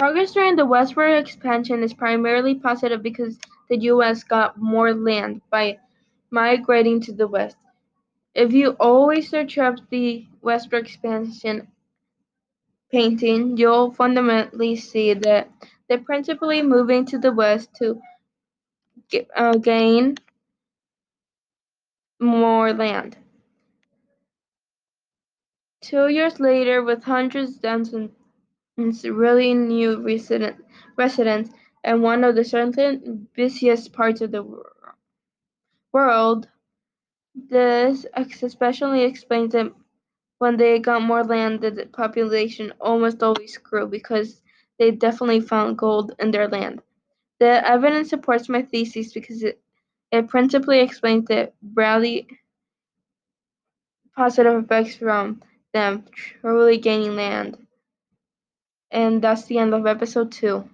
Progress during the westward expansion is primarily positive because the U.S. got more land by migrating to the west. If you always search up the westward expansion painting, you'll fundamentally see that they're principally moving to the west to uh, gain more land. Two years later, with hundreds of thousands really new resident, residents and one of the certain busiest parts of the world, this especially explains that when they got more land, the population almost always grew because they definitely found gold in their land. The evidence supports my thesis because it, it principally explains the Bradley positive effects from them truly gaining land. And that's the end of episode two.